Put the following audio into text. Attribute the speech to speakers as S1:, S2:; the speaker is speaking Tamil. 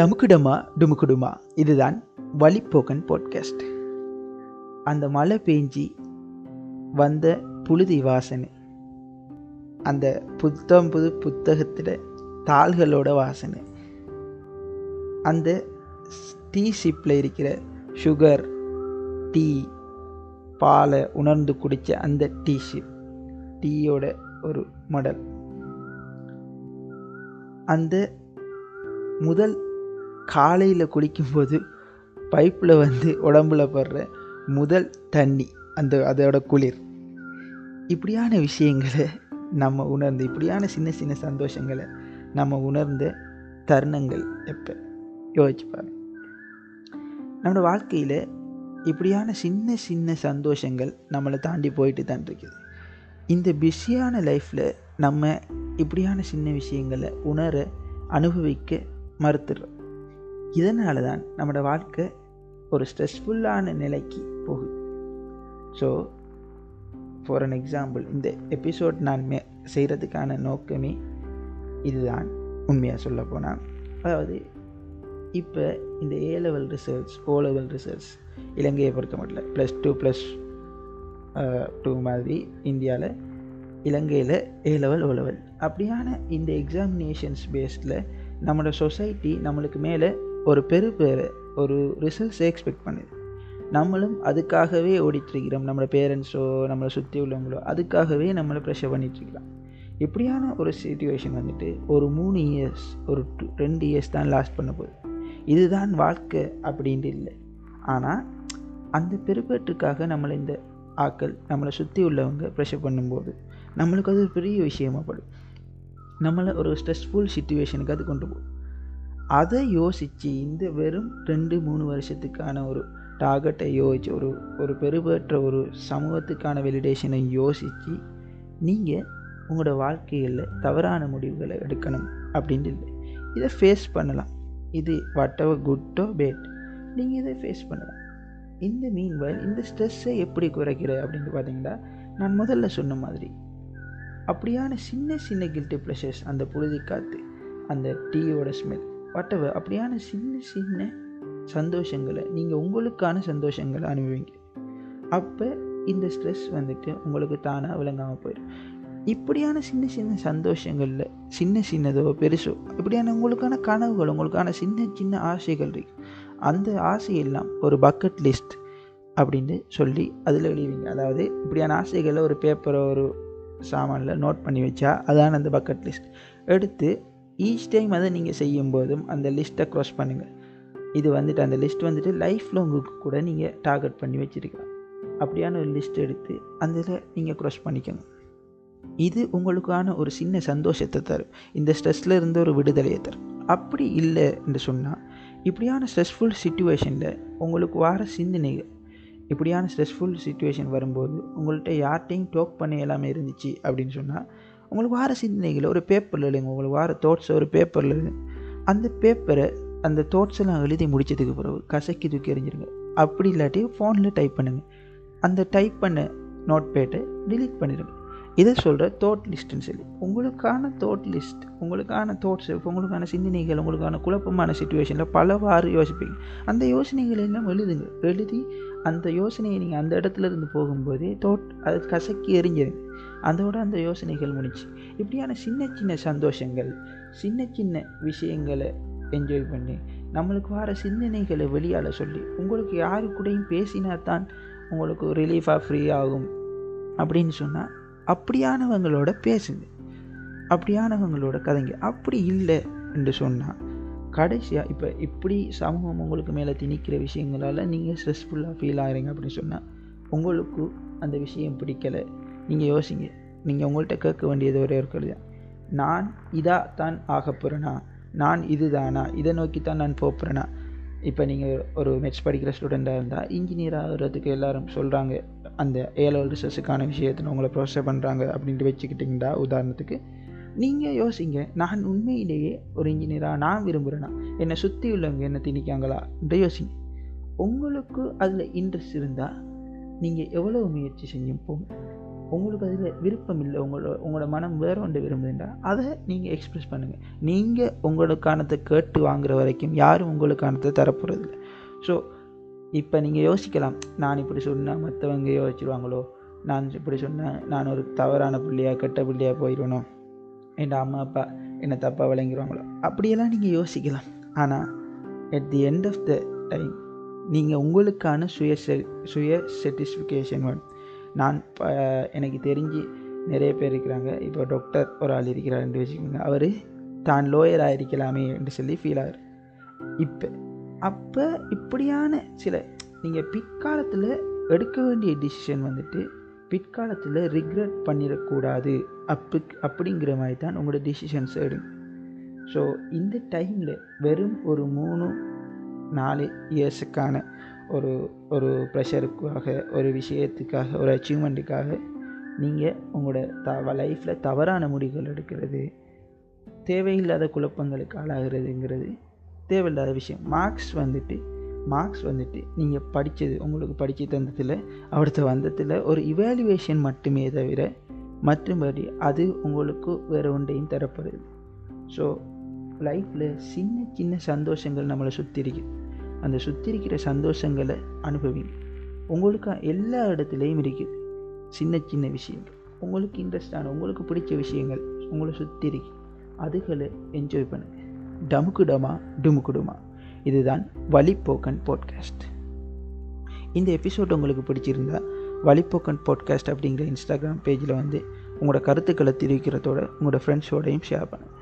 S1: டமுக்குடமா டுமுக்குடுமா. இதுதான் வழிப்போக்கன் பாட்காஸ்ட் அந்த மழை பெஞ்சி வந்த புழுதி வாசனை. அந்த புத்தம் புது புத்தகத்தில் தாள்களோட வாசனை. அந்த டீ ஷிப்பில் இருக்கிற சுகர் டீ பாலை உணர்ந்து குடித்த அந்த டீ ஷிப் டீயோட ஒரு மடல். அந்த முதல் காலையில் குளிக்கும்போது பைப்பில் வந்து உடம்புல படுற முதல் தண்ணி அந்த அதோட குளிர். இப்படியான விஷயங்களை நம்ம உணர்ந்து இப்படியான சின்ன சின்ன சந்தோஷங்களை நம்ம உணர்ந்த தருணங்கள் எப்போ? யோசிச்சு பாருங்க. நம்மளோட வாழ்க்கையில் இப்படியான சின்ன சின்ன சந்தோஷங்கள் நம்மளை தாண்டி போயிட்டு தான் இருக்குது. இந்த பிஸியான லைஃப்பில் நம்ம இப்படியான சின்ன விஷயங்களை உணர அனுபவிக்க மறுத்துடுறோம். இதனால தான் நம்மளோட வாழ்க்கை ஒரு ஸ்ட்ரெஸ்ஃபுல்லான நிலைக்கு போகுது. ஸோ ஃபார் அன் எக்ஸாம்பிள் இந்த எபிசோட் நான் மே செய்கிறதுக்கான நோக்கமே இதுதான். உண்மையாக சொல்ல போனால் அதாவது இப்போ இந்த A level results O level results இலங்கையை பொறுத்த மட்டும் ப்ளஸ் டூ ப்ளஸ் டூ மாதிரி இந்தியாவில் இலங்கையில் ஏ லெவல் ஓ லெவல் அப்படியான இந்த எக்ஸாமினேஷன்ஸ் பேஸில் நம்மளோட சொசைட்டி நம்மளுக்கு மேலே ஒரு பெரு பேரை ஒரு ரிசல்ட்ஸை எக்ஸ்பெக்ட் பண்ணுது. நம்மளும் அதுக்காகவே ஓடிட்டுருக்கிறோம். நம்மளோட பேரண்ட்ஸோ நம்மளை சுற்றி உள்ளவங்களோ அதுக்காகவே நம்மளை ப்ரெஷர் பண்ணிகிட்ருக்கலாம் இப்படியான ஒரு சுச்சுவேஷன் வந்துட்டு ஒரு மூணு இயர்ஸ் ஒரு டூ ரெண்டு இயர்ஸ் தான் லாஸ்ட் பண்ண போகுது. இதுதான் வாழ்க்கை அப்படின்ட்டு இல்லை. ஆனால் அந்த பெருப்பேற்றுக்காக நம்மளை இந்த ஆக்கள் நம்மளை சுற்றி உள்ளவங்க ப்ரெஷர் பண்ணும்போது நம்மளுக்கு அது ஒரு பெரிய விஷயமா படும். நம்மளை ஒரு ஸ்ட்ரெஸ்ஃபுல் சுச்சுவேஷனுக்கு அது கொண்டு போகும். அதை யோசித்து இந்த வெறும் ரெண்டு மூணு வருஷத்துக்கான ஒரு டார்கெட்டை யோசித்து ஒரு ஒரு பெருபற்ற ஒரு சமூகத்துக்கான வெலிடேஷனை யோசித்து நீங்கள் உங்களோட வாழ்க்கையில் தவறான முடிவுகளை எடுக்கணும் அப்படின்ட்டு இல்லை. இதை ஃபேஸ் பண்ணலாம். இது வாட் எவர் குட்டோ பேட் நீங்கள் இதை ஃபேஸ் பண்ணலாம். இந்த மீன்வெல் இந்த ஸ்ட்ரெஸ்ஸை எப்படி குறைக்கிற அப்படின்ட்டு பார்த்தீங்கன்னா நான் முதல்ல சொன்ன மாதிரி அப்படியான சின்ன சின்ன கில்ட்டி ப்ளஷர்ஸ் அந்த புழுதி காற்று அந்த டீயோட ஸ்மெல் வாட்டவர் அப்படியான சின்ன சின்ன சந்தோஷங்களை நீங்கள் உங்களுக்கான சந்தோஷங்களை அனுபவிங்க. அப்போ இந்த ஸ்ட்ரெஸ் வந்துட்டு உங்களுக்கு தானாக விளங்காமல் போயிடும். இப்படியான சின்ன சின்ன சந்தோஷங்களில் சின்ன சின்னதோ பெருசோ இப்படியான உங்களுக்கான கனவுகள் உங்களுக்கான சின்ன சின்ன ஆசைகள் இருக்குது அந்த ஆசையெல்லாம் ஒரு பக்கெட் லிஸ்ட் அப்படின்னு சொல்லி அதில் எழுதுவீங்க அதாவது இப்படியான ஆசைகளை ஒரு பேப்பரோ ஒரு சாமானில் நோட் பண்ணி வச்சா அதான அந்த பக்கெட் லிஸ்ட் எடுத்து ஈச் டைம் அதை நீங்கள் செய்யும் போதும் அந்த லிஸ்ட்டை க்ராஸ் பண்ணுங்கள் இது வந்துட்டு அந்த லிஸ்ட் வந்துட்டு லைஃப்பில் உங்களுக்கு கூட நீங்கள் டார்கெட் பண்ணி வச்சுருக்கலாம். அப்படியான ஒரு லிஸ்ட் எடுத்து அதில் நீங்கள் க்ராஸ் பண்ணிக்கோங்க இது உங்களுக்கான ஒரு சின்ன சந்தோஷத்தை தரும். இந்த ஸ்ட்ரெஸ்ஸில் இருந்து ஒரு விடுதலையை தரும். அப்படி இல்லை என்று சொன்னால் இப்படியான ஸ்ட்ரெஸ்ஃபுல் சுச்சுவேஷனில் உங்களுக்கு வார சிந்தனைகள் இப்படியான ஸ்ட்ரெஸ்ஃபுல் சுச்சுவேஷன் வரும்போது உங்கள்கிட்ட யார்கிட்டையும் டோக் பண்ண எல்லாமே இருந்துச்சு அப்படின்னு சொன்னால் உங்களுக்கு வார சிந்தனைகளை ஒரு பேப்பரில் எழுதுங்க உங்களுக்கு வார தோட்ஸை ஒரு பேப்பரில் எழுதுங்க அந்த பேப்பரை அந்த தோட்ஸெல்லாம் எழுதி முடித்ததுக்கு பிறகு கசக்கி தூக்கி எறிஞ்சிருங்க. அப்படி இல்லாட்டி ஃபோனில் டைப் பண்ணுங்கள் அந்த டைப் பண்ண நோட் பேட்டை டிலீட் பண்ணிடுங்க. இதை சொல்கிற தோட் லிஸ்ட்டுன்னு சொல்லி. உங்களுக்கான தோட் லிஸ்ட் உங்களுக்கான தோட்ஸ் உங்களுக்கான சிந்தனைகள் உங்களுக்கான குழப்பமான சுச்சுவேஷனில் பலவாறு யோசிப்பீங்க. அந்த யோசனைகள் எல்லாம் எழுதுங்க. எழுதி அந்த யோசனையை நீங்கள் அந்த இடத்துல இருந்து போகும்போதே தோட் அது கசக்கி எறிஞ்சிருங்க. அதோட அந்த யோசனைகள் முடிச்சு இப்படியான சின்ன சின்ன சந்தோஷங்கள் சின்ன சின்ன விஷயங்களை என்ஜாய் பண்ணி நம்மளுக்கு வர சிந்தனைகளை வெளியால் சொல்லி உங்களுக்கு யாரு கூடயும் பேசினா தான் உங்களுக்கு ரிலீஃபாக ஃப்ரீ ஆகும். அப்படின்னு சொன்னால் அப்படியானவங்களோட பேசுங்க. அப்படியானவங்களோட கதைங்க. அப்படி இல்லை என்று சொன்னால் கடைசியாக இப்போ இப்படி சமூகம் உங்களுக்கு மேலே திணிக்கிற விஷயங்களால் நீங்கள் ஸ்ட்ரெஸ்ஃபுல்லாக ஃபீல் ஆகிறீங்க அப்படின்னு சொன்னால் உங்களுக்கு அந்த விஷயம் பிடிக்கலை. நீங்கள் யோசிங்க. நீங்கள் உங்கள்கிட்ட கேட்க வேண்டியது ஒரே ஒரு கேள்வி நான் இதாக தான் ஆக போகிறேனா நான் இது தானா இதை நோக்கி தான் நான் போகிறேனா இப்போ நீங்கள் ஒரு மெட்ஸ் படிக்கிற ஸ்டூடெண்ட்டாக இருந்தால் இன்ஜினியர் ஆகிறதுக்கு எல்லோரும் சொல்கிறாங்க அந்த ஏலவல் ரிசர்ச்சுக்கான விஷயத்தில் உங்களை ப்ரொசர் பண்ணுறாங்க அப்படின்ட்டு வச்சுக்கிட்டிங்கன்னா உதாரணத்துக்கு. நீங்கள் யோசிங்க நான் உண்மையிலேயே ஒரு இன்ஜினியராக நான் விரும்புகிறேன்னா என்னை சுற்றி உள்ளவங்க என்ன திணிக்காங்களா? என்று யோசிங்க. உங்களுக்கு அதில் இன்ட்ரெஸ்ட் இருந்தால் நீங்கள் எவ்வளோ முயற்சி செஞ்சும் போங்க உங்களுக்கு அதில் விருப்பம் இல்லை உங்களோட உங்களோட மனம் வேற ஒன்று விரும்புதுண்டா அதை நீங்கள் எக்ஸ்ப்ரெஸ் பண்ணுங்கள். நீங்கள் உங்களுக்கானத்தை கேட்டு வாங்குற வரைக்கும் யாரும் உங்களுக்கானத்தை தரப்போகிறதில்ல ஸோ இப்போ நீங்கள் யோசிக்கலாம் நான் இப்படி சொன்னால் மற்றவங்க யோசிச்சிருவாங்களோ? நான் இப்படி சொன்னேன் நான் ஒரு தவறான பிள்ளையாக கெட்ட பிள்ளையாக போயிடணும் என் அம்மா அப்பா என்னை தப்பாக விளங்கிடுவாங்களோ அப்படியெல்லாம் நீங்கள் யோசிக்கலாம். ஆனால் at the end of the time நீங்கள் உங்களுக்கான சுய செ- சுய சாட்டிஸ்ஃபிகேஷன் வேணும். நான் ப- எனக்கு தெரிஞ்சு நிறைய பேர் இருக்கிறாங்க. இப்போ டாக்டர் ஒரு ஆள் இருக்கிறாருன்னு வச்சுக்கோங்க. அவர் தான் லோயராக இருக்கலாமே என்று சொல்லி ஃபீல் ஆகுது இப்போ அப்போ இப்படியான சில நீங்கள் பிற்காலத்தில் எடுக்க வேண்டிய டிசிஷன் வந்துட்டு பிற்காலத்தில் ரிக்ரெட் பண்ணிடக்கூடாது. அப்படி அப்படிங்கிற மாதிரி தான் உங்களோட டிசிஷன்ஸ் எடுங்க. ஸோ இந்த டைமில் வெறும் ஒரு மூணு நாலு இயர்ஸுக்கான ஒரு ஒரு ப்ரெஷருக்காக ஒரு விஷயத்துக்காக ஒரு அச்சீவ்மெண்ட்டுக்காக நீங்கள் உங்களோட த லைஃப்பில் தவறான முடிவுகள் எடுக்கிறது தேவையில்லாத குழப்பங்களுக்கு ஆளாகிறதுங்கிறது தேவையில்லாத விஷயம். மார்க்ஸ் வந்துட்டு மார்க்ஸ் வந்துட்டு நீங்கள் படித்தது உங்களுக்கு படித்து தந்ததில் அடுத்த வந்ததில் ஒரு இவாலுவேஷன் மட்டுமே தவிர மற்றும்படி அது உங்களுக்கு வேறு ஒன்றையும் தரப்படுது ஸோ லைஃப்பில் சின்ன சின்ன சந்தோஷங்கள் நம்மளை சுற்றி இருக்குது அந்த சுற்றி இருக்கிற சந்தோஷங்களை அனுபவிங்க. உங்களுக்கு எல்லா இடத்துலையும் இருக்குது. சின்ன சின்ன விஷயங்கள். உங்களுக்கு இன்ட்ரெஸ்டான உங்களுக்கு பிடிச்ச விஷயங்கள் உங்களை சுற்றி இருக்கு. அதுகளை என்ஜாய் பண்ணுங்கள் டமுக்கு டமா டுமுக்கு இதுதான் வழிப்போக்கன் பாட்காஸ்ட் இந்த எபிசோட் உங்களுக்கு பிடிச்சிருந்தா வழிப்போக்கன் பாட்காஸ்ட் அப்படிங்கிற இன்ஸ்டாகிராம் பேஜில் வந்து உங்களோட கருத்துக்களை தெரிவிக்கிறதோட உங்களோட ஃப்ரெண்ட்ஸோடையும் ஷேர் பண்ணுங்கள்